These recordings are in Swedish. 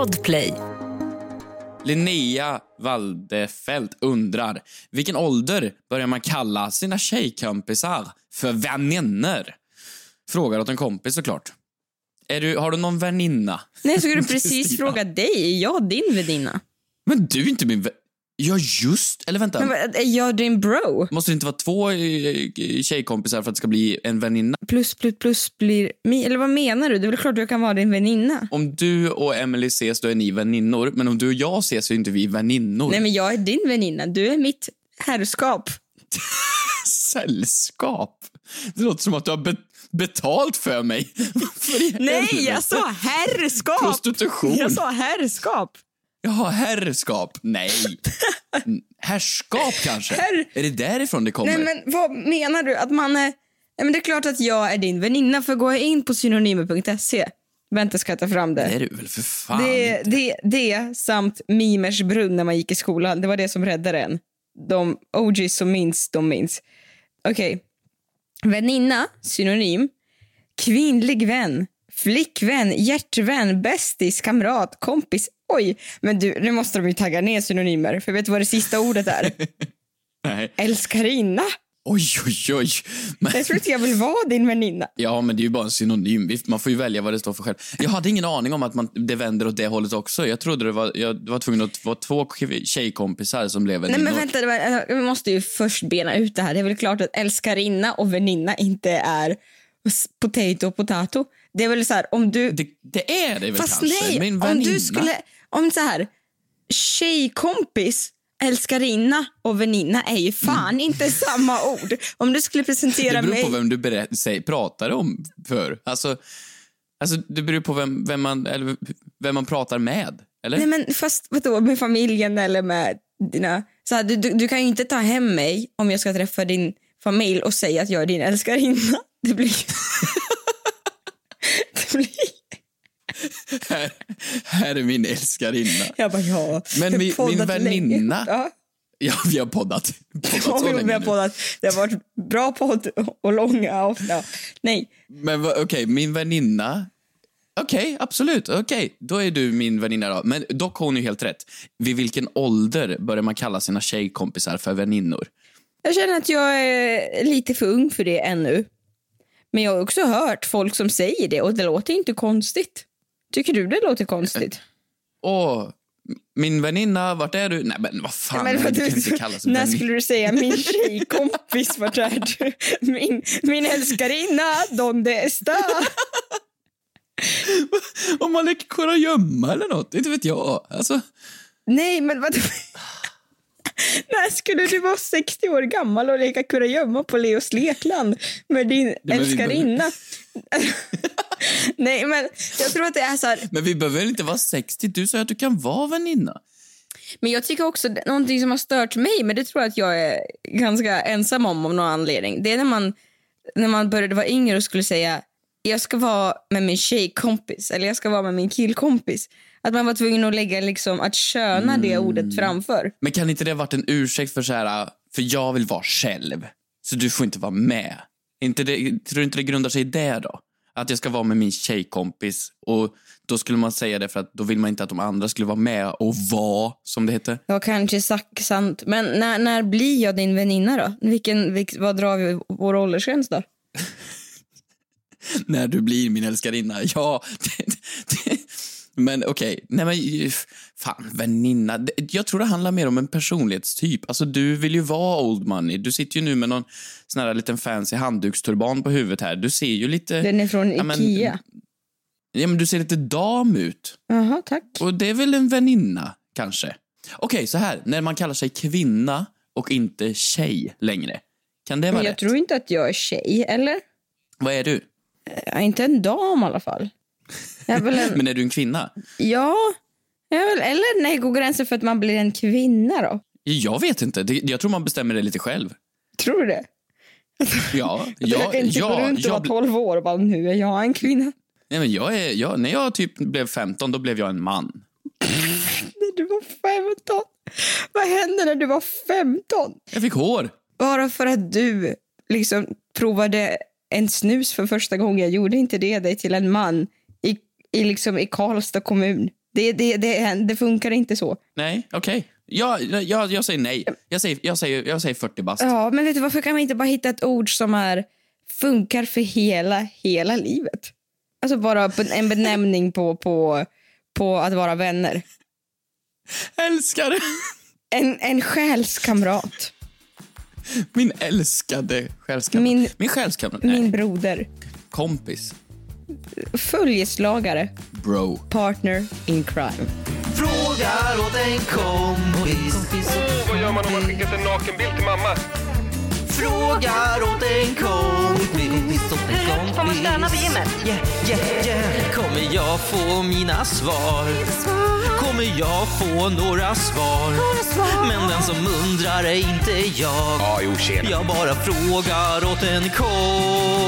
Podplay. Linnea Waldefelt undrar vilken ålder börjar man kalla sina tjejkompisar för väninnor? Frågar åt en kompis såklart. Är du, har du någon väninna? Nej, jag skulle precis fråga dig. Är jag din väninna? Men du är inte min vän... Ja, just... Eller vänta. Men Är jag din bro? Måste det inte vara två eh, tjejkompisar för att det ska bli en väninna? Plus plus plus blir... Eller vad menar du? Det är väl klart jag kan vara din väninna. Om du och Emily ses, då är ni väninnor. Men om du och jag ses, så är inte vi väninnor. Nej, men jag är din väninna. Du är mitt herrskap. Sällskap. Det låter som att du har be- betalt för mig. för Nej, jag sa herrskap! Prostitution. Jag sa herrskap. Jaha, herrskap. Nej. Mm, Härskap kanske? Herr- Är det därifrån det kommer? Nej, men vad menar du? Att man är... Nej, men det är klart att jag är din väninna, för går jag in på synonymer.se Vänta, ska jag ta fram det. Det är du väl för fan Det, det, det samt Mimers brunn när man gick i skolan, det var det som räddade en. De OGs som minns, de minns. Okej. Väninna, synonym. Kvinnlig vän. Flickvän, hjärtvän, bästis, kamrat, kompis. Oj, men du, nu måste de ju tagga ner synonymer. För vet du vad det sista ordet är? Nej. Älskarinna. Oj, oj, oj. Men, Jag tror inte jag vill vara din väninna. ja, men det är ju bara en synonym. Man får ju välja vad det står för själv. Jag hade ingen aning om att man, det vänder åt det hållet också. Jag trodde det var, jag var tvungen att vara två tjejkompisar som blev Nej väninnor. men vänta, var, vi måste ju först bena ut det här. Det är väl klart att älskarinna och väninna inte är potato och potato. Det är väl så här, om du... Det, det är det väl Fast kanske? nej, Min om väninna. du skulle... Om så här, tjejkompis, älskarinna och väninna är ju fan inte samma ord. Om du skulle presentera Mm. Det beror mig... på vem du berä- säg, pratar om för. Alltså, alltså, det beror på vem, vem, man, eller, vem man pratar med. Eller? Nej men fast vadå, med familjen eller med dina... Så här, du, du, du kan ju inte ta hem mig om jag ska träffa din familj och säga att jag är din älskarinna. Det blir... det blir... här, här är min älskarinna. Jag bara ja. Men min- min länge. väninna- Ja, Ja, vi har poddat. poddat så ja vi länge har poddat. Det har varit bra podd och långa. Ja. Nej, Men okej, min väninna. Okej, absolut. Okej, då är du min väninna då. Men dock har hon ju helt rätt. Vid vilken ålder börjar man kalla sina tjejkompisar för väninnor? jag känner att jag är lite för ung för det ännu. Men jag har också hört folk som säger det och det låter inte konstigt. Tycker du det låter konstigt? Åh, min väninna, vart är du? Nej, men vad fan, Men vad du, inte kallas när väninna. skulle du säga min tjejkompis, vart är du? Min, min älskarinna, donde está? Om man leker kurragömma eller något, inte vet jag. Alltså, Nej, men vad... När skulle du vara 60 år gammal och leka kurragömma på Leos lekland med din älskarinna? Nej, men jag tror att det är så här. men vi behöver inte vara 60? Du sa att du kan vara väninna. Men jag tycker också någonting som har stört mig, men det tror jag att jag är ganska ensam om av någon anledning. Det är när man, när man började vara yngre och skulle säga jag ska vara med min tjejkompis eller jag ska vara med min killkompis. Att man var tvungen att lägga liksom att köna det ordet framför. Men kan inte det ha varit en ursäkt för så här, för jag vill vara själv, så du får inte vara med? Inte det, tror du inte det grundar sig i det då? Att jag ska vara med min tjejkompis och då skulle man säga det för att då vill man inte att de andra skulle vara med och vara, som det heter. Ja, kanske sagt sant. Men när, när blir jag din väninna då? Vilken, vilk, vad drar vi vår åldersgräns då? När du blir min älskarinna. Ja, det, det, men okej. Nej men, fan, väninna. Jag tror det handlar mer om en personlighetstyp. Alltså du vill ju vara old money. Du sitter ju nu med någon sån här liten fancy handduksturban på huvudet här. Du ser ju lite... Den är från Ja, men- Ikea. Ja, men du ser lite dam ut. Jaha, tack. Och det är väl en väninna, kanske? Okej, så här. När man kallar sig kvinna och inte tjej längre. Kan det vara Men jag rätt? tror inte att jag är tjej, eller? Vad är du? Jag är inte en dam i alla fall. En... Men är du en kvinna? Ja, väl... eller nej, går gränsen för att man blir en kvinna då? Jag vet inte. Jag tror man bestämmer det lite själv. Tror du det? Ja, jag jag, kan inte gå ja, runt och vara bli- 12 år och bara nu är jag en kvinna. nej, men jag är, jag, när jag typ blev 15, då blev jag en man. När du var 15? Vad hände när du var 15? Jag fick hår. Bara för att du liksom provade en snus för första gången gjorde inte det dig till en man i, liksom, i Karlstad kommun. Det, det, det, det funkar inte så. Nej, okej. Ja, jag, jag säger nej. Jag säger, jag, säger, jag säger 40 bast. Ja, men vet du, varför kan man inte bara hitta ett ord som är funkar för hela, hela livet? Alltså bara en benämning på, på, på att vara vänner. Älskar det! En, en själskamrat. Min älskade själskamrat. Min- Min själskamrat? Nej, Min broder. kompis. Följeslagare. Bro. Partner in crime. Frågar åt en kompis. Vad gör man om man skickat en nakenbild till mamma? Frågar åt en kompis. Får man stanna vid gymmet? Yeah, yeah, yeah. Kommer jag få mina svar? Kommer jag få några svar? Men den som undrar är inte jag. Jag bara frågar åt en kompis.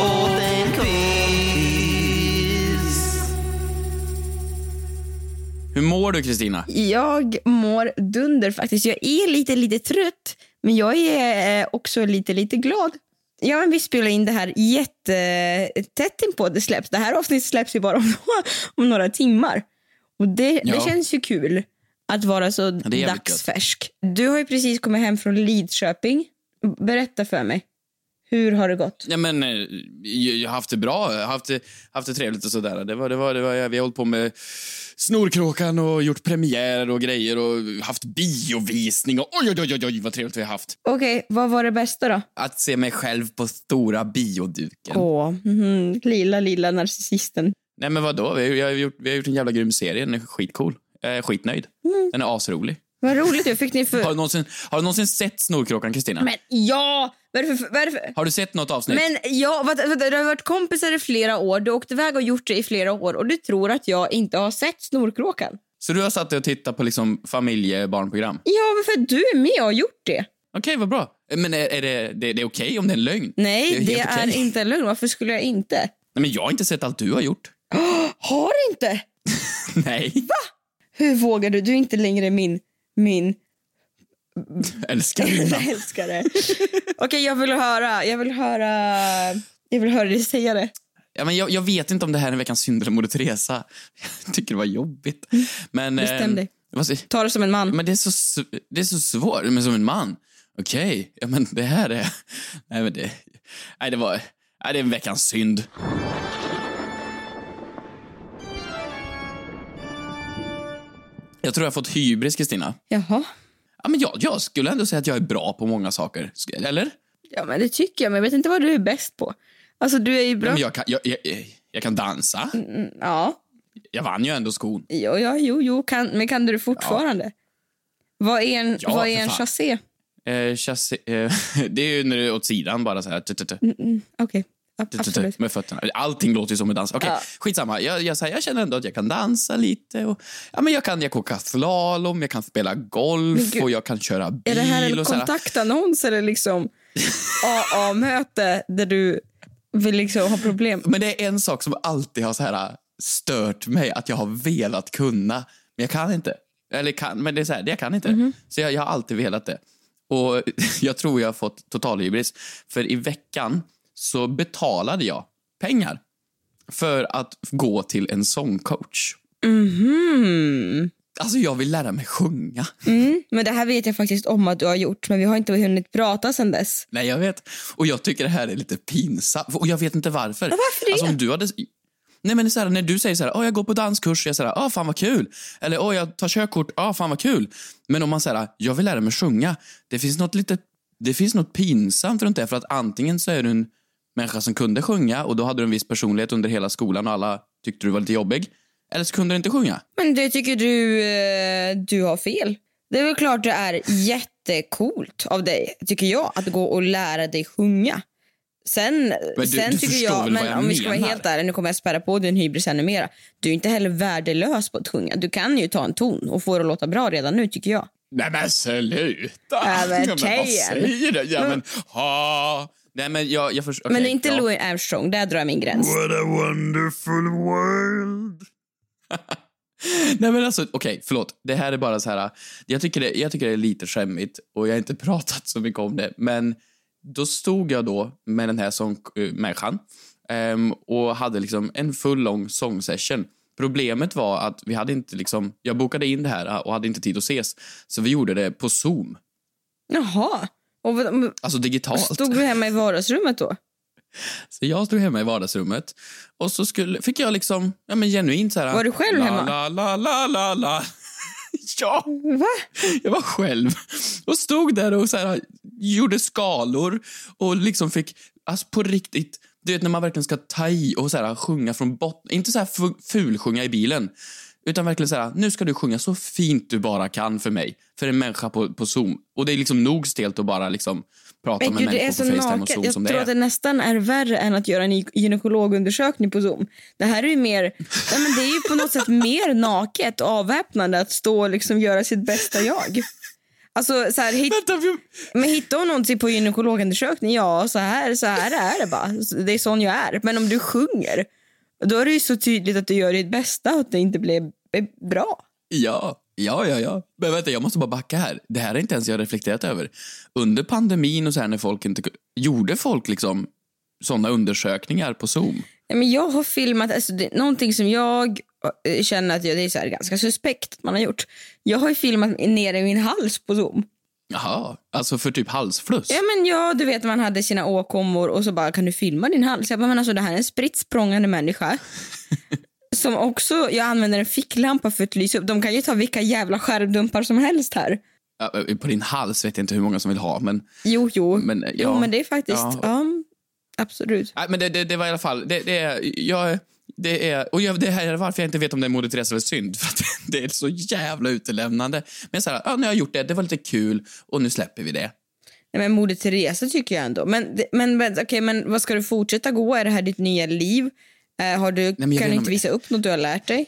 Hur mår du, Kristina? Jag mår dunder faktiskt. Jag är lite, lite trött, men jag är eh, också lite, lite glad. Ja, men vi spelar in det här jättetätt inpå det släpps. Det här avsnittet släpps ju bara om några, om några timmar. Och det, det Ja. känns ju kul att vara så det dagsfärsk. Du har ju precis kommit hem från Lidköping. Berätta för mig. Hur har det gått? Ja, men, eh, jag har haft det bra. Jag har haft det, haft det trevligt och sådär. Det var, det var, det var, vi har hållit på med Snorkråkan och gjort premiär och grejer och haft biovisning och oj, oj, oj, oj, vad trevligt vi har haft. Okej, vad var det bästa då? Att se mig själv på stora bioduken. Åh, mhm, lilla, lilla narcissisten. Nej, men vadå? Vi har, jag har gjort, vi har gjort en jävla grym serie. Den är skitcool. Jag är skitnöjd. Den är asrolig. Vad roligt, hur fick ni för... Har du någonsin, har du någonsin sett Snorkråkan, Kristina? Men ja! Vad är det för... Vad är det för... Har du sett något avsnitt? Men ja, vad, vad, du har varit kompisar i flera år, du har åkt iväg och gjort det i flera år och du tror att jag inte har sett Snorkråkan? Så du har satt dig och tittat på liksom familjebarnprogram? Ja, men för du är med och har gjort det. Okej, vad bra. Men är, är det, det, det är okej om det är en lögn? Nej, det, är okej. inte en lögn. Varför skulle jag inte? Nej, men jag har inte sett allt du har gjort. Har inte? Nej. Hur vågar du? Du är inte längre min... min Älskar dina. älskare. Okej, jag vill höra. Jag vill höra... Jag vill höra dig säga det. Ja, men jag, jag vet inte om det här är en veckans synd eller Moder Teresa. Jag tycker det var jobbigt. Men, Bestäm eh, dig. Ta det som en man. Men det är så, sv- det är så svårt. Men som en man. Okej, ja men det här är... Nej, men det... Nej, det var... Nej, det är en veckans synd. Jag tror jag har fått hybris, Kristina. Jaha. Ja, men jag, jag skulle ändå säga att jag är bra på många saker. Eller? Ja, men det tycker jag. Men jag vet inte vad du är bäst på. Alltså, du är ju bra. Men jag, kan, jag, jag, jag kan dansa. Ja, Jag vann ju ändå skon. jo, ja, jo, jo. Kan, men kan du det fortfarande? Vad är en, Ja, vad är en fan. chassé? Eh, chassi, eh, det är ju när du är åt sidan bara så här. tut, tut, Okej, tut, absolut. med fötterna. Allting låter ju som en dans. Okej, Ja. skitsamma. Jag, jag, här, jag känner ändå att jag kan dansa lite. Och, ja, men jag kan jag åka slalom, jag kan spela golf och jag kan köra bil. Är det här en kontaktannons eller liksom AA-möte där du vill liksom ha problem? Men det är en sak som alltid har så här stört mig, att jag har velat kunna, men jag kan inte. Eller kan, men det är så här, jag kan inte. Mhm. Så jag, jag har alltid velat det. Och jag tror jag har fått totalhybris. För i veckan så betalade jag pengar för att gå till en sångcoach. Mhm. Alltså jag vill lära mig sjunga. Mm, men det här vet jag faktiskt om att du har gjort, men vi har inte hunnit prata sen dess. Nej, jag vet. Och jag tycker det här är lite pinsamt. Och jag vet inte varför. varför det? Alltså om du hade... Nej men så här, när du säger så här, oh, jag går på danskurs, jag säger, ah fan vad kul. Eller oh, jag tar körkort, ah fan vad kul. Men om man säger, jag vill lära mig sjunga. Det finns något lite, det finns något pinsamt runt det. För att antingen så är du en människa som kunde sjunga och då hade du en viss personlighet under hela skolan och alla tyckte du var lite jobbig. Eller så kunde du inte sjunga. Men det tycker du, eh, du har fel. Det är väl klart det är jättekult av dig, tycker jag, att gå och lära dig sjunga. Sen, du- sen du tycker jag, vad men jag om vi ska vara helt ärliga, nu kommer jag spärra på din hybris ännu mera. Du är inte heller värdelös på att sjunga. Du kan ju ta en ton och få det att låta bra redan nu, tycker jag. Nej men sluta! Ja, men Ja, vad tjejen. säger du? Ja men, ha. Nej men jag, jag förstår. Men det är inte ja. Louis Armstrong, där drar jag min gräns. What a wonderful world. Nej men alltså, okej, förlåt. Det här är bara så här, jag tycker, det, jag tycker det är lite skämmigt och jag har inte pratat så mycket om det, men då stod jag då med den här sångmänniskan um, och hade liksom en full lång sångsession. Problemet var att vi hade inte liksom, jag bokade in det här och hade inte tid att ses. Så vi gjorde det på Zoom. Jaha. Och Alltså digitalt. stod du hemma i vardagsrummet då? Så jag stod hemma i vardagsrummet och så skulle, fick jag liksom, ja men genuint så här. Var du själv la, hemma? La, la, la, la, la. Ja, Va? jag var själv och stod där och så här, gjorde skalor och liksom fick, alltså på riktigt, du vet när man verkligen ska ta i och så här, sjunga från botten, inte så här fu- fulsjunga i bilen, utan verkligen så här, nu ska du sjunga så fint du bara kan för mig, för en människa på, på Zoom. Och det är liksom nog stelt att bara liksom prata Men med gud, människor på Facetime och naket. Zoom Jag som tror det att är. det nästan är värre än att göra en gy- gynekologundersökning på Zoom. Det här är ju mer, nej, men det är ju på något sätt mer naket och avväpnande att stå och liksom göra sitt bästa jag. Alltså så här, hit, Vänta, men hittar hon någonting på gynekologundersökning, ja så här, så här är det bara. Det är sån jag är. Men om du sjunger, då är det ju så tydligt att du gör ditt bästa och att det inte är bra. Ja, ja, ja, ja. Men vänta, jag måste bara backa här. Det här är inte ens jag reflekterat över. Under pandemin och så här när folk inte... Gjorde folk liksom såna undersökningar på Zoom? Ja, men jag har filmat, alltså det, någonting som jag eh, känner att jag, det är så här ganska suspekt att man har gjort. Jag har ju filmat ner i min hals på Zoom. Jaha, alltså för typ halsfluss? Ja men ja, du vet man hade sina åkommor och så bara kan du filma din hals? Jag bara, men alltså det här är en spritt språngande människa. som också, jag använder en ficklampa för att lysa upp. De kan ju ta vilka jävla skärmdumpar som helst här. Ja, eh, På din hals vet jag inte hur många som vill ha, men... Jo, jo. Men, Jo, ja. men det är faktiskt, Ja. ja, absolut. Nej, men det, det, det var i alla fall... Det, det är... Jag, det är, och jag, det här är varför jag inte vet om det är Moder Teresa eller synd. För att det är så jävla utelämnande. Men så här, ja, nu har jag gjort det, det var lite kul och nu släpper vi det. Nej, men Moder Teresa tycker jag ändå. Men, men, men, okej, men vad ska du fortsätta gå? Är det här ditt nya liv? Eh, har du, jag kan du inte visa upp något du har lärt dig?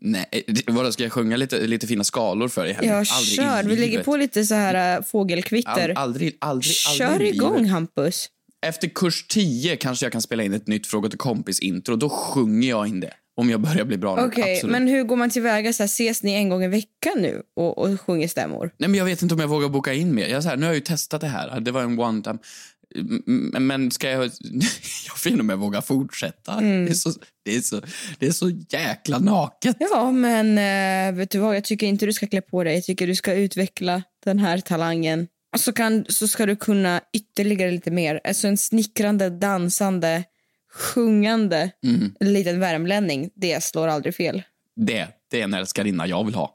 Nej, vadå, ska jag sjunga lite, lite fina skalor för dig? Ja, Aldrig kör. Vi lägger på lite så här äh, fågelkvitter. All, aldrig, aldrig, Kör aldrig i igång. Hampus. Efter kurs 10 kanske jag kan spela in ett nytt Fråga till kompis-intro. Då sjunger jag in det. Om jag börjar bli bra. Okej, Absolut. men hur går man tillväga? Så här, ses ni en gång i veckan nu och, och sjunger stämmor? Nej, men jag vet inte om jag vågar boka in mer. Jag, så här, nu har jag ju testat det här. Det var en one time. Men ska jag... Jag vet inte om jag vågar fortsätta. Mm. Det, är så, det, är så, det är så jäkla naket. Ja, men eh, vet du vad? Jag tycker inte du ska klä på dig. Jag tycker du ska utveckla den här talangen. Så, kan, så ska du kunna ytterligare lite mer. Alltså en snickrande, dansande, sjungande Mm. liten värmlänning. Det slår aldrig fel. Det, det är en älskarinna jag vill ha.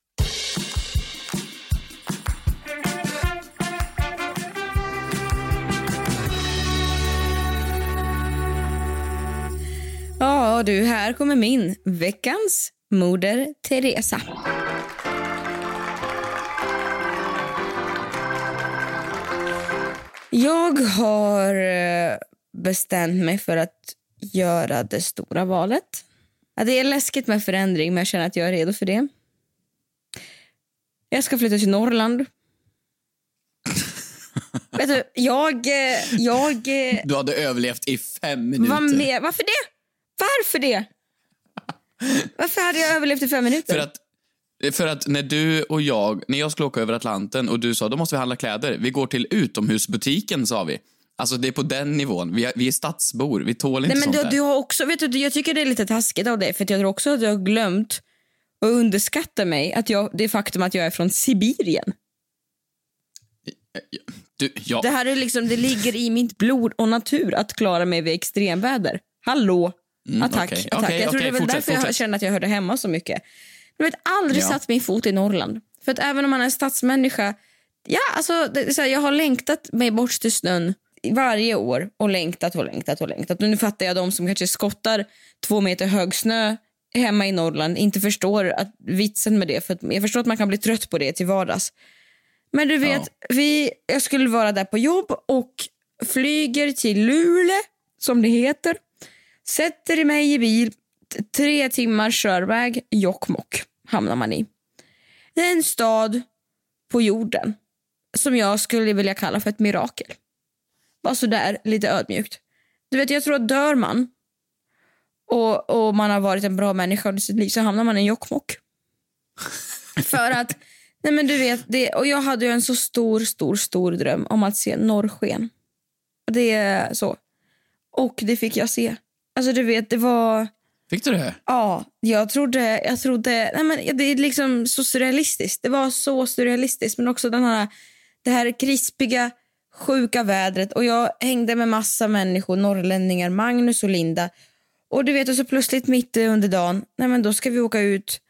Ja du, här kommer min veckans Moder Teresa. Jag har eh, bestämt mig för att göra det stora valet. Det är läskigt med förändring, men jag känner att jag är redo för det. Jag ska flytta till Norrland. Vet du, jag... eh, jag eh, Du hade överlevt i fem minuter. vad med? Varför det? Varför det? Varför hade jag överlevt i fem minuter? För att, för att när du och jag, när jag skulle åka över Atlanten och du sa då måste vi handla kläder. Vi går till utomhusbutiken sa vi. Alltså det är på den nivån. Vi är, vi är stadsbor, vi tål inte Nej, men sånt du, du har också, vet du, jag tycker det är lite taskigt av dig för jag tror också att du har glömt och underskattar mig att jag, det faktum att jag är från Sibirien. Du, ja. Det här är liksom, det ligger i mitt blod och natur att klara mig vid extremväder. Hallå? Attack, okej, attack. okej, jag tror okej, det är väl fortsätt, därför jag känner att jag hörde hemma så mycket. Du vet, aldrig Ja. satt min fot i Norrland. För att även om man är en stadsmänniska, ja alltså, det, så här, jag har längtat mig bort till snön varje år och längtat och längtat och längtat. Nu fattar jag de som kanske skottar två meter hög snö hemma i Norrland inte förstår att vitsen med det. För jag förstår att man kan bli trött på det till vardags. Men du vet, vi, jag skulle vara där på jobb och flyger till Luleå, som det heter. Sätter mig i bil, tre timmars körväg, Jokkmokk hamnar man i. Det är en stad på jorden som jag skulle vilja kalla för ett mirakel. Bara sådär, lite ödmjukt. Du vet, jag tror att dör man och, och man har varit en bra människa under sitt liv så hamnar man i Jokkmokk. för att, nej men du vet, det, och jag hade ju en så stor, stor, stor dröm om att se norrsken. Det är så. Och det fick jag se. Alltså du vet, det var... Fick du det? Ja, jag trodde... Jag trodde nej men det är liksom så surrealistiskt. Det var så surrealistiskt. Men också den här, det här krispiga, sjuka vädret. Och Jag hängde med massa människor, norrlänningar, Magnus och Linda. Och du vet, och så plötsligt mitt under dagen, nej men då ska vi åka ut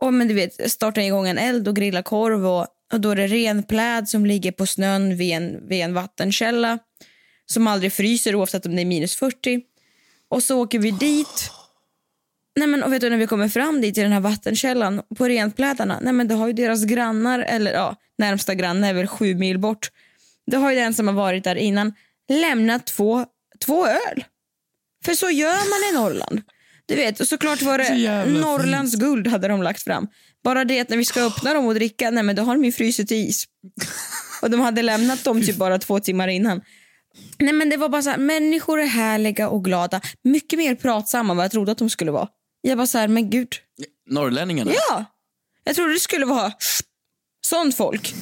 och men du vet, starta igång en eld och grilla korv. Och, och Då är det ren pläd som ligger på snön vid en, vid en vattenkälla som aldrig fryser oavsett om det är minus 40. Och så åker vi dit. Nej men och vet du när vi kommer fram dit till den här vattenkällan på renplädarna, nej men då har ju deras grannar, eller ja, närmsta granne är väl sju mil bort. Då har ju den som har varit där innan lämnat två, två öl. För så gör man i Norrland. Du vet, och såklart var det Norrlands guld hade de lagt fram. Bara det att när vi ska öppna dem och dricka, nej men då har de ju frysit i is. Och de hade lämnat dem typ bara två timmar innan. Nej men det var bara så här, människor är härliga och glada. Mycket mer pratsamma än vad jag trodde att de skulle vara. Jag bara så här, men gud. Norrlänningarna? Ja! Jag trodde det skulle vara sånt folk.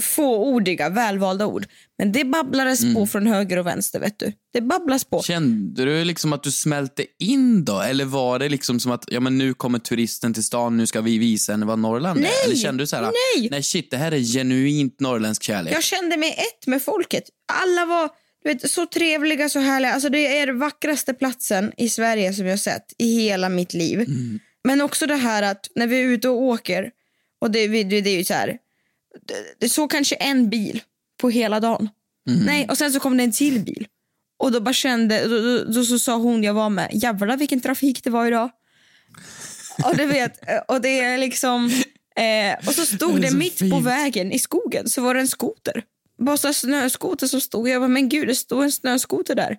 Fåordiga, välvalda ord. Men det babblades Mm. på från höger och vänster vet du. Det babblas på. Kände du liksom att du smälte in då? Eller var det liksom som att ja, men nu kommer turisten till stan, nu ska vi visa henne vad Norrland Nej! är? Eller kände du så här, Nej! nej shit, det här är genuint norrländsk kärlek? Jag kände mig ett med folket. Alla var vet, så trevliga, så härliga. Alltså, det är den vackraste platsen i Sverige som jag har sett i hela mitt liv. Men också det här att när vi är ute och åker, och det, det, det är ju så här, det, såg kanske en bil på hela dagen. Nej, och sen så kom det en till bil. Och då bara kände, då, då, då så sa hon jag var med, jävlar vilken trafik det var idag. Och du vet, och det är liksom... Eh, och så stod Det det, mitt på fint. vägen i skogen så var det en skoter. Bara så snöskoter som stod. Jag var men gud det stod en snöskoter där.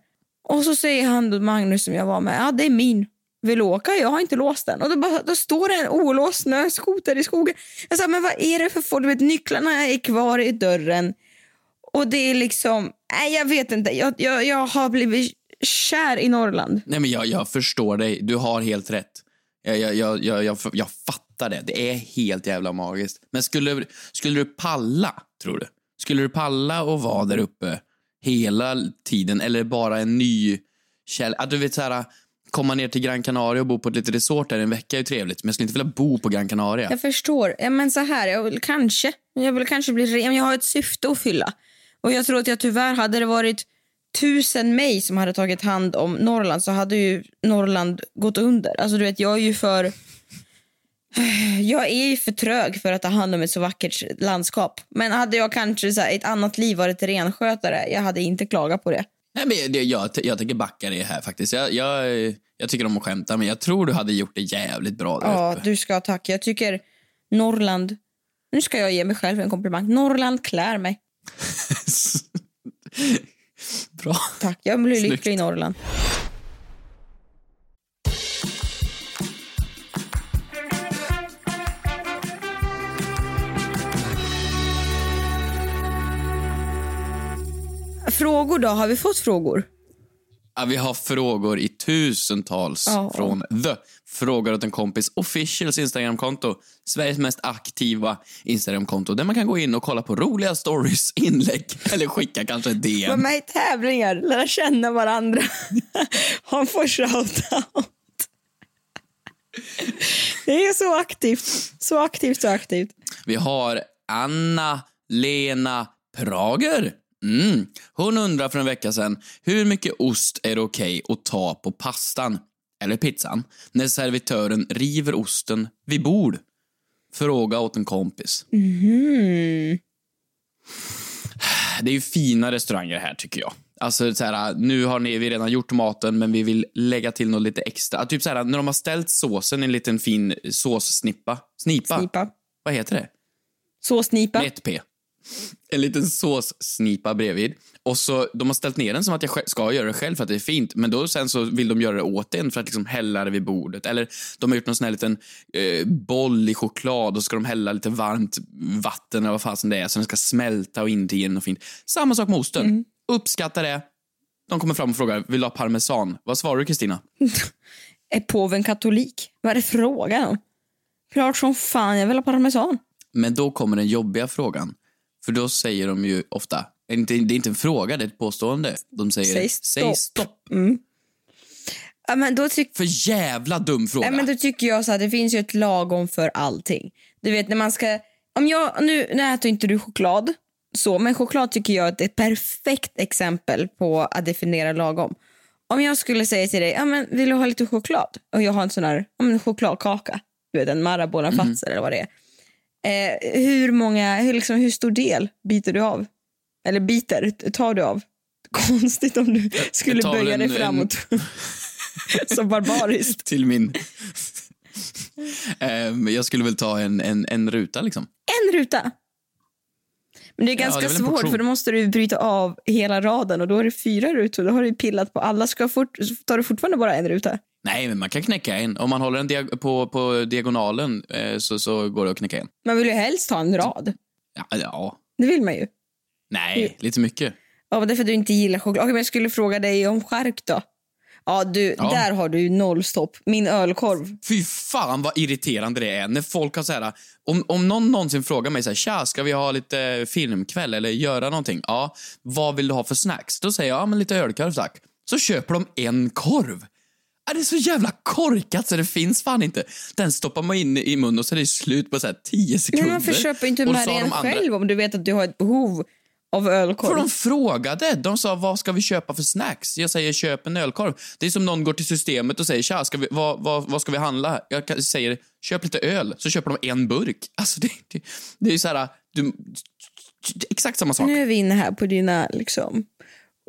Och så säger han då, Magnus som jag var med, ja det är min. Vill du åka? Jag har inte låst den. Och då, bara, då står det en olåst snöskoter i skogen. Jag sa, men vad är det för folk? Du vet, nycklarna är kvar i dörren. Och det är liksom, nej jag vet inte. Jag, jag, jag har blivit kär i Norrland. Nej, men jag, jag förstår dig. Du har helt rätt. Jag, jag, jag, jag, jag, jag fattar det. Det är helt jävla magiskt. Men skulle, skulle du palla, tror du? Skulle du palla och vara där uppe hela tiden eller bara en ny källa? Att du vet så här, komma ner till Gran Canaria och bo på ett litet resort där en vecka är ju trevligt. Men jag skulle inte vilja bo på Gran Canaria. Jag förstår. Men så här, jag vill kanske. Jag vill kanske bli ren. Jag har ett syfte att fylla. Och jag tror att jag tyvärr hade det varit tusen mig som hade tagit hand om Norrland så hade ju Norrland gått under. Alltså du vet, jag är ju för... Jag är för trög för att ta hand om ett så vackert landskap. Men hade jag kanske så här, ett annat liv varit renskötare, jag hade inte klagat på det. Nej, men det, jag, jag tänker backa det här faktiskt. Jag, jag, jag tycker om att skämta, men jag tror du hade gjort det jävligt bra där Ja, uppe. du ska ha tack. Jag tycker Norrland... Nu ska jag ge mig själv en komplimang. Norrland klär mig. bra. Tack. Jag blir Snyggt. lycklig i Norrland. Frågor då? Har vi fått frågor? Ja, vi har frågor i tusentals Ja. från The Frågar åt en kompis officials Instagramkonto. Sveriges mest aktiva Instagramkonto där man kan gå in och kolla på roliga stories, inlägg eller skicka kanske ett DM. med i tävlingar, lära känna varandra. ha en få shoutout. Det är så aktivt. Så aktivt, så aktivt. Vi har Anna-Lena Prager. Mm. Hon undrar för en vecka sedan, hur mycket ost är det okej att ta på pastan, eller pizzan, när servitören river osten vid bord? Fråga åt en kompis. Det är ju fina restauranger här tycker jag. Alltså så här, nu har ni, vi redan gjort maten men vi vill lägga till något lite extra. Typ så här, när de har ställt såsen i en liten fin såssnippa. Snipa. Snipa. Vad heter det? Så snipa. Med ett P. en liten såssnipa bredvid. Och så, de har ställt ner den som att jag ska göra det själv för att det är fint, men då sen så vill de göra det åt en för att liksom hälla det vid bordet. Eller de har gjort någon sån här liten eh, boll i choklad och ska de hälla lite varmt vatten eller vad fasen det är så den ska smälta och in till och fint. Samma sak med osten. Uppskatta det. De kommer fram och frågar, vill du ha parmesan? Vad svarar du Kristina? Är påven katolik? Vad är det frågan om? Klart som fan jag vill ha parmesan. Men då kommer den jobbiga frågan. För då säger de ju ofta, det är inte, en fråga, det är ett påstående. De säger, Säg säg stopp." stopp. Ja, men då, tyck, För jävla dum fråga. nej, men då tycker jag så att det finns ju ett lagom för allting. Du vet när man ska... Om jag, nu, nu äter inte du choklad, så, men choklad tycker jag är ett perfekt exempel på att definiera lagom. Om jag skulle säga till dig, ja, men vill du ha lite choklad? Och jag har en sån här ja, men chokladkaka, du vet en Marabona Mhm. Fatser eller vad det är. Eh, hur många, hur, liksom, hur stor del biter du av? Eller biter, tar du av? Konstigt om du skulle böja en- dig framåt. Så barbariskt. Till min... Ehm, jag skulle väl ta en, en, en ruta liksom. En ruta. Men det är Ja, ganska det är en svårt för då måste du bryta av hela raden och då är det fyra rutor. Då har du pillat på alla. Ska fort, tar du fortfarande bara en ruta? Nej, men man kan knäcka en. Om man håller en diag- på, på diagonalen eh, så, så går det att knäcka en. Man vill ju helst ha en rad. Ja, ja. Det vill man ju. Nej, lite mycket. Ja, men det är för att du inte gillar choklad. Okej, men jag skulle fråga dig om skärk då. Ja, du, Ja. där har du noll stopp. Min ölkorv. Fy fan vad irriterande det är när folk har så här, om, om någon någonsin frågar mig så här, tja, ska vi ha lite filmkväll eller göra någonting? Ja, vad vill du ha för snacks? Då säger jag, ja men lite ölkorv tack. Så köper de en korv. Det är så jävla korkat så det finns fan inte. Den stoppar man in i munnen och så är det slut på så här 10 sekunder. Men varför köper inte Och med dig en själv om du vet att du har ett behov av ölkorv? För de frågade. De sa, vad ska vi köpa för snacks? Jag säger, köp en ölkorv. Det är som någon går till systemet och säger, tja, ska vi, vad, vad, vad ska vi handla? Jag säger, köp lite öl. Så köper de en burk. Alltså, det, det, det är ju så här, du, exakt samma sak. Nu är vi inne här på dina liksom,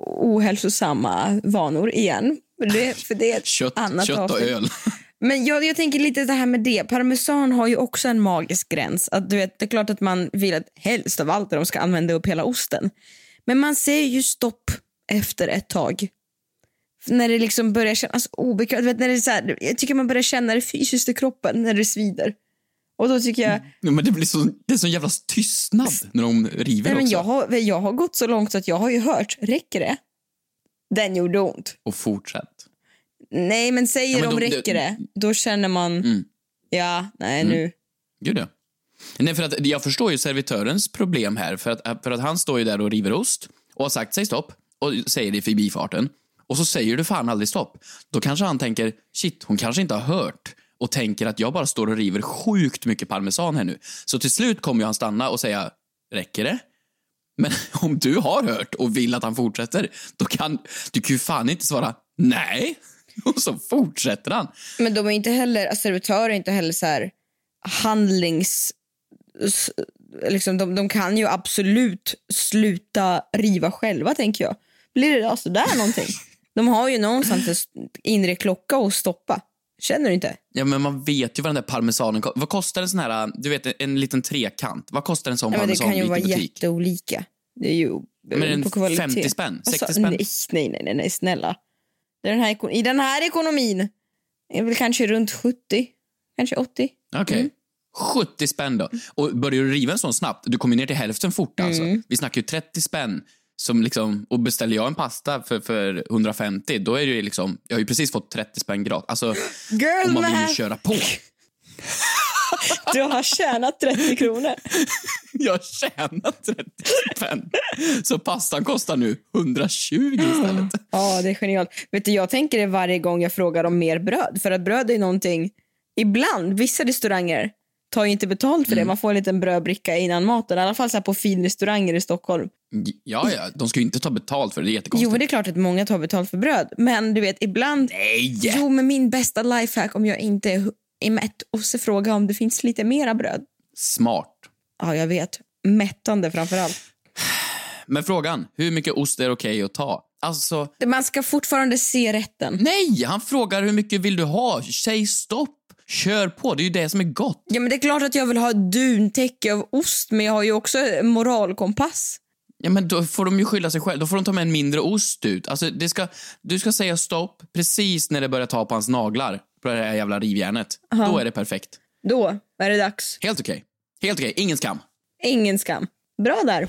ohälsosamma vanor igen. För det, för det är Kött, annat kött och avsnitt. öl. Men jag, jag tänker lite det här med det. Parmesan har ju också en magisk gräns. Att du vet, det är klart att man vill att helst av allt de ska använda upp hela osten. Men man säger ju stopp efter ett tag. När det liksom börjar kännas obekvämt. Du vet, när det är så här, jag tycker man börjar känna det fysiskt i kroppen när det svider. Och då tycker jag, Ja, Men det blir så, det är så jävla tystnad när de river nej, men jag, har, jag har gått så långt att jag har ju hört, räcker det? Den gjorde ont. Och fortsätt. Nej men säger Ja, men de de- räcker de- det, då känner man, Mm. ja, nej nu. Gud ja. Nej, för att jag förstår ju servitörens problem här, för att, för att han står ju där och river ost och har sagt säg stopp och säger det i förbifarten. Och så säger du fan aldrig stopp. Då kanske han tänker, shit, hon kanske inte har hört och tänker att jag bara står och river sjukt mycket parmesan här nu. Så till slut kommer han stanna och säga, räcker det? Men om du har hört och vill att han fortsätter, då kan du kan ju fan inte svara nej. Och så fortsätter han. Men de är inte heller, alltså, servitörer är inte heller så här handlings... Liksom, de, de kan ju absolut sluta riva själva, tänker jag. Blir det alltså där någonting? De har ju någonstans en inre klocka att stoppa. Känner du inte? Ja, men man vet ju vad den där parmesanen kostar. Vad kostar en sån här, du vet, en liten trekant? Vad kostar en sån Ja, men det kan ju parmesanbit vara i butik? jätteolika. Det är ju Men en på kvalitet. 50 spänn? Alltså, 60 spänn? Nej, nej, nej, nej, snälla. Är Den här, I den här ekonomin är väl kanske runt 70, kanske 80. Okej. Mm. 70 spänn då. Och börjar du riva en sån snabbt, du kommer ner till hälften fort alltså. Mm. Vi snackar ju 30 spänn. Som liksom, och beställer jag en pasta för, för 150, då är det ju liksom, jag har ju precis fått 30 spänn gratis. Alltså, Girl man vill ju köra på. Du har tjänat 30 kronor. Jag har tjänat 30 spänn. Så pastan kostar nu 120 istället. Ja, det är genialt. Vet du, jag tänker det varje gång jag frågar om mer bröd. För att bröd är någonting, ibland, vissa restauranger tar ju inte betalt för det. Man får en liten brödbricka innan maten. I alla fall så på finrestauranger i Stockholm. Ja, ja, de ska ju inte ta betalt för det, det är jättekonstigt. Jo, det är klart att många tar betalt för bröd. Men du vet, ibland... Nej! Jo, men min bästa lifehack om jag inte är, mätt och så fråga om det finns lite mera bröd. Smart. Ja, jag vet. Mättande framför allt. Men frågan, hur mycket ost är okej att ta? Alltså, Man ska fortfarande se rätten. nej! Han frågar hur mycket vill du ha? Säg stopp. Kör på, det är ju det som är gott. Ja, men det är klart att jag vill ha duntäcke av ost, men jag har ju också moralkompass. Ja, men då får de ju skylla sig själva. Då får de ta med en mindre ost ut. Alltså, det ska, du ska säga stopp precis när det börjar ta på hans naglar, på det här jävla rivjärnet. Då är det perfekt. Då är det dags. Helt okej. Helt okej, ingen skam. Ingen skam. Bra där.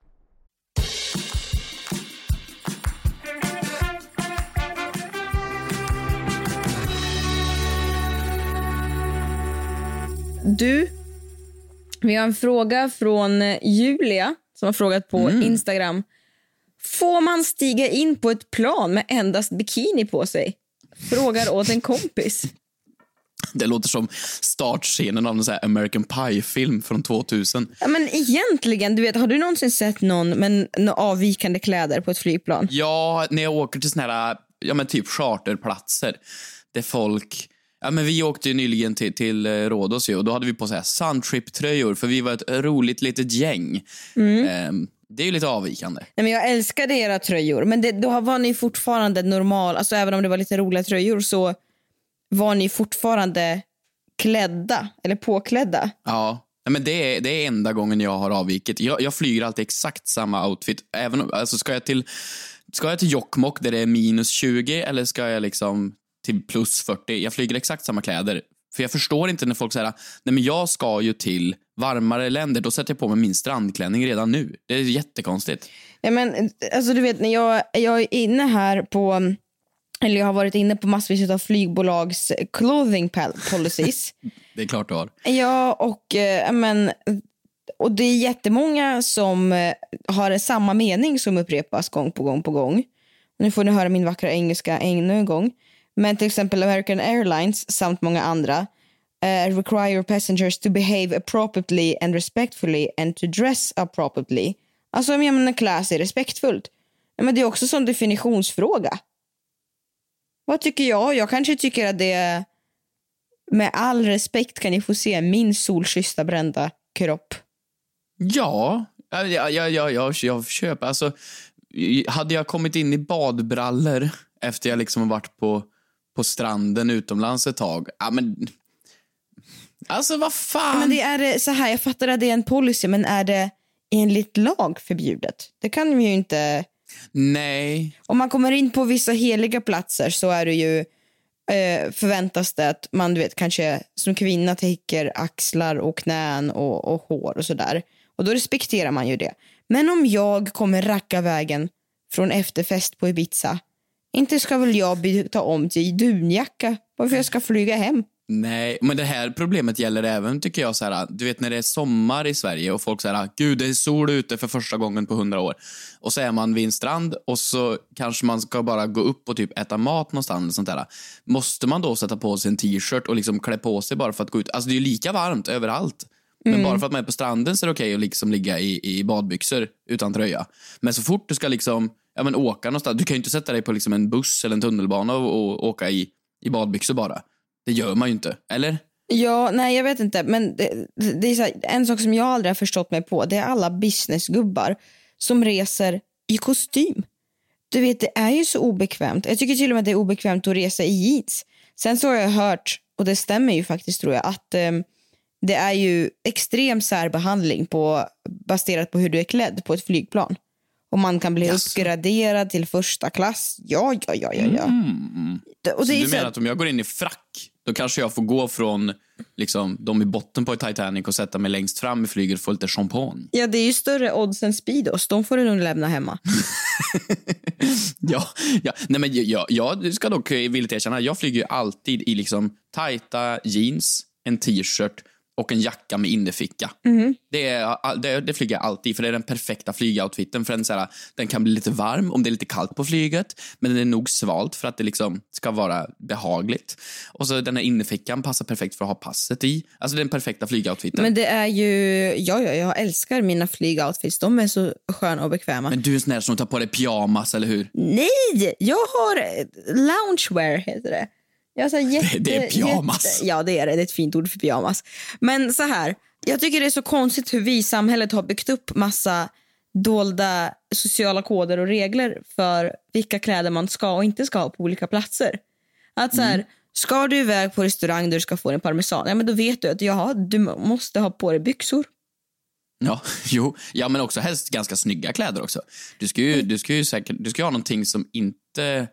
Du, vi har en fråga från Julia som har frågat på Instagram. Får man stiga in på ett plan med endast bikini på sig? Frågar åt en kompis. Det låter som startscenen av en här American Pie-film från 2000. Ja, men egentligen, du vet, har du någonsin sett någon med avvikande kläder på ett flygplan? Ja, när jag åker till såna här, ja men typ charterplatser där folk Ja, men vi åkte ju nyligen till, till eh, Rhodos och då hade vi på så här Suntrip-tröjor för vi var ett roligt litet gäng. Ehm, det är ju lite avvikande. Nej, men jag älskade era tröjor, men det, då var ni fortfarande normal. Alltså även om det var lite roliga tröjor så var ni fortfarande klädda, eller påklädda. Ja, Nej, men det är, det är enda gången jag har avvikit. Jag, jag flyger alltid exakt samma outfit. Även, om- alltså ska, jag till, ska jag till Jokkmokk där det är minus 20 eller ska jag liksom till plus 40? Jag flyger exakt samma kläder. För jag förstår inte när folk säger nej men jag ska ju till varmare länder, då sätter jag på mig min strandklänning redan nu. Det är jättekonstigt. Ja, men, alltså, du vet, när jag, jag är inne här på, eller jag har varit inne på massvis av flygbolags clothing policies. Det är klart du har. Ja, och, eh, men, och det är jättemånga som eh, har samma mening som upprepas gång på gång på gång. Nu får ni höra min vackra engelska ännu en gång. Men till exempel American Airlines samt många andra uh, require passengers to behave appropriately and respectfully and to dress appropriately. Alltså jag menar klä sig respektfullt. Men det är också en definitionsfråga. Vad tycker jag? Jag kanske tycker att det är med all respekt kan ni få se min solkyssta brända kropp. Ja, ja, ja, ja, jag, jag köper. Alltså, hade jag kommit in i badbrallor efter jag liksom varit på, på stranden utomlands ett tag, ja men... Alltså vad fan? Men det är eh, så här, jag fattar att det är en policy, men är det enligt lag förbjudet? Det kan vi ju inte... Nej. Om man kommer in på vissa heliga platser så är det ju eh, förväntas det att man du vet kanske som kvinna täcker axlar och knän och, och hår och sådär. Och då respekterar man ju det. Men om jag kommer racka vägen från efterfest på Ibiza, inte ska väl jag byta om till dunjacka varför jag ska flyga hem? Nej, men det här problemet gäller även, tycker jag, så här, du vet när det är sommar i Sverige och folk säger gud det är sol ute för första gången på hundra år. Och så är man vid en strand och så kanske man ska bara gå upp och typ äta mat någonstans. eller Sånt där. Måste man då sätta på sig en t-shirt och liksom klä på sig bara för att gå ut? Alltså det är ju lika varmt överallt. Men bara för att man är på stranden så är det okej att liksom ligga i, i badbyxor utan tröja. Men så fort du ska liksom, ja, men åka någonstans, du kan ju inte sätta dig på liksom en buss eller en tunnelbana och, och åka i, i badbyxor bara. Det gör man ju inte, eller? Ja, nej jag vet inte. Men det, det är så här, en sak som jag aldrig har förstått mig på det är alla businessgubbar som reser i kostym. Du vet, det är ju så obekvämt. Jag tycker till och med att det är obekvämt att resa i jeans. Sen så har jag hört, och det stämmer ju faktiskt tror jag, att eh, det är ju extrem särbehandling på, baserat på hur du är klädd på ett flygplan. Och man kan bli Jaså. uppgraderad till första klass. Ja, ja, ja, ja. ja. Det- Och Så du så menar att om jag går in i frack, då kanske jag får gå från liksom, de i botten på Titanic och sätta mig längst fram i flyget och få lite champagne? Ja, det är ju större odds än Speedos. De får du nog lämna hemma. Ja, ja. Nej, men jag, jag ska dock villigt erkänna, jag flyger ju alltid i liksom tajta jeans, en t-shirt och en jacka med innerficka. Det, är, det, det flyger jag alltid för det är den perfekta flygoutfiten. För den, så här, den kan bli lite varm om det är lite kallt på flyget, men den är nog svalt för att det liksom ska vara behagligt. Och så den här innerfickan passar perfekt för att ha passet i. Alltså den perfekta flygoutfiten. Men det är ju... Ja, ja, jag älskar mina flygoutfits. De är så sköna och bekväma. Men du är en sån där som tar på dig pyjamas, eller hur? Nej! Jag har loungewear, heter det. Jag så jätte, det är pyjamas. Jätte, ja, det är det. Det är ett fint ord för pyjamas. Men så här, jag tycker det är så konstigt hur vi i samhället har byggt upp massa dolda sociala koder och regler för vilka kläder man ska och inte ska ha på olika platser. Att så här, Mm. ska du iväg på restaurang där du ska få din parmesan, ja men då vet du att jaha, du måste ha på dig byxor. Ja, jo. Ja, men också helst ganska snygga kläder också. Du ska ju, du ska ju, säkert, du ska ha någonting som inte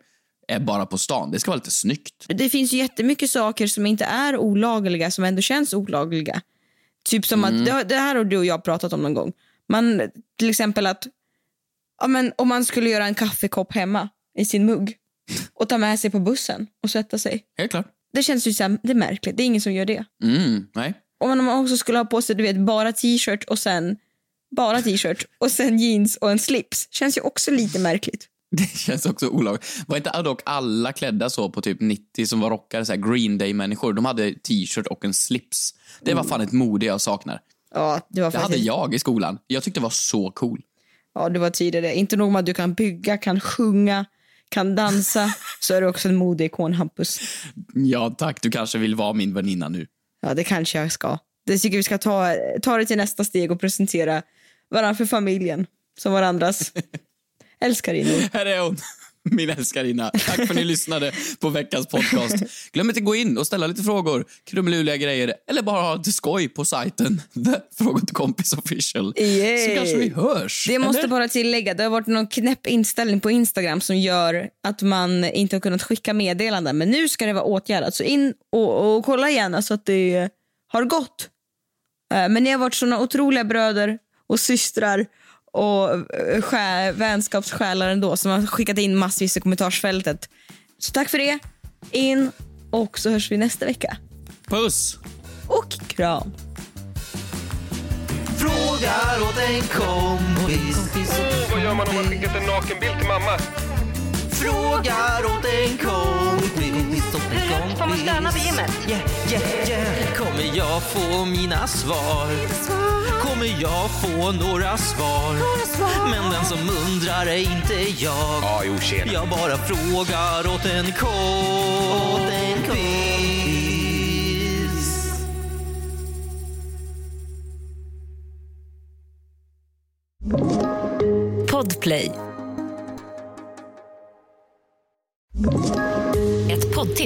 är bara på stan. Det ska vara lite snyggt. Det finns ju jättemycket saker som inte är olagliga som ändå känns olagliga. Typ som att, det, här har du och jag pratat om någon gång. Man, till exempel att ja, men, om man skulle göra en kaffekopp hemma i sin mugg och ta med sig på bussen och sätta sig. Helt klart. Det känns ju här, det är märkligt, det är ingen som gör det. Mm, nej. Om man också skulle ha på sig du vet, bara t-shirt och sen bara t-shirt och sen jeans och en slips. Känns ju också lite märkligt. Det känns också olagligt. Var inte dock alla klädda så på typ 90 som var rockare, så Green Day-människor? De hade t-shirt och en slips. Det var fan ett mode jag saknar. Ja, det var Det hade jag i skolan. Jag tyckte det var så cool. Ja, det var tidigare. Inte nog med att du kan bygga, kan sjunga, kan dansa, så är du också en modeikon, Hampus. Ja, tack. Du kanske vill vara min väninna nu. Ja, det kanske jag ska. Det tycker vi ska ta, ta det till nästa steg och presentera varandra för familjen som varandras älskarinnor. Här är hon, min älskarinna. Tack för att ni lyssnade på veckans podcast. Glöm inte gå in och ställa lite frågor, krumeluliga grejer eller bara ha lite skoj på sajten The Fråga till kompis official. Yay. Så kanske vi hörs. Det måste eller? bara tillägga, det har varit någon knäpp inställning på Instagram som gör att man inte har kunnat skicka meddelanden. Men nu ska det vara åtgärdat. Så in och, och kolla igen så att det har gått. Eh, Men ni har varit såna otroliga bröder och systrar och eh, skär, vänskapssjälar ändå som har skickat in massvis i kommentarsfältet. Så tack för det. In och så hörs vi nästa vecka. Puss! Och kram. Frågar åt en kompis. Åh, vad gör man om man skickat en nakenbild till mamma? Frågar åt en kompis. Åt en kompis. Får man stöna på gymmet? Yeah, yeah, yeah. Kommer jag få mina svar? Kommer jag få några svar? Men den som undrar är inte jag. Ja, jo, tjena. Jag bara frågar åt en kompis. Podplay.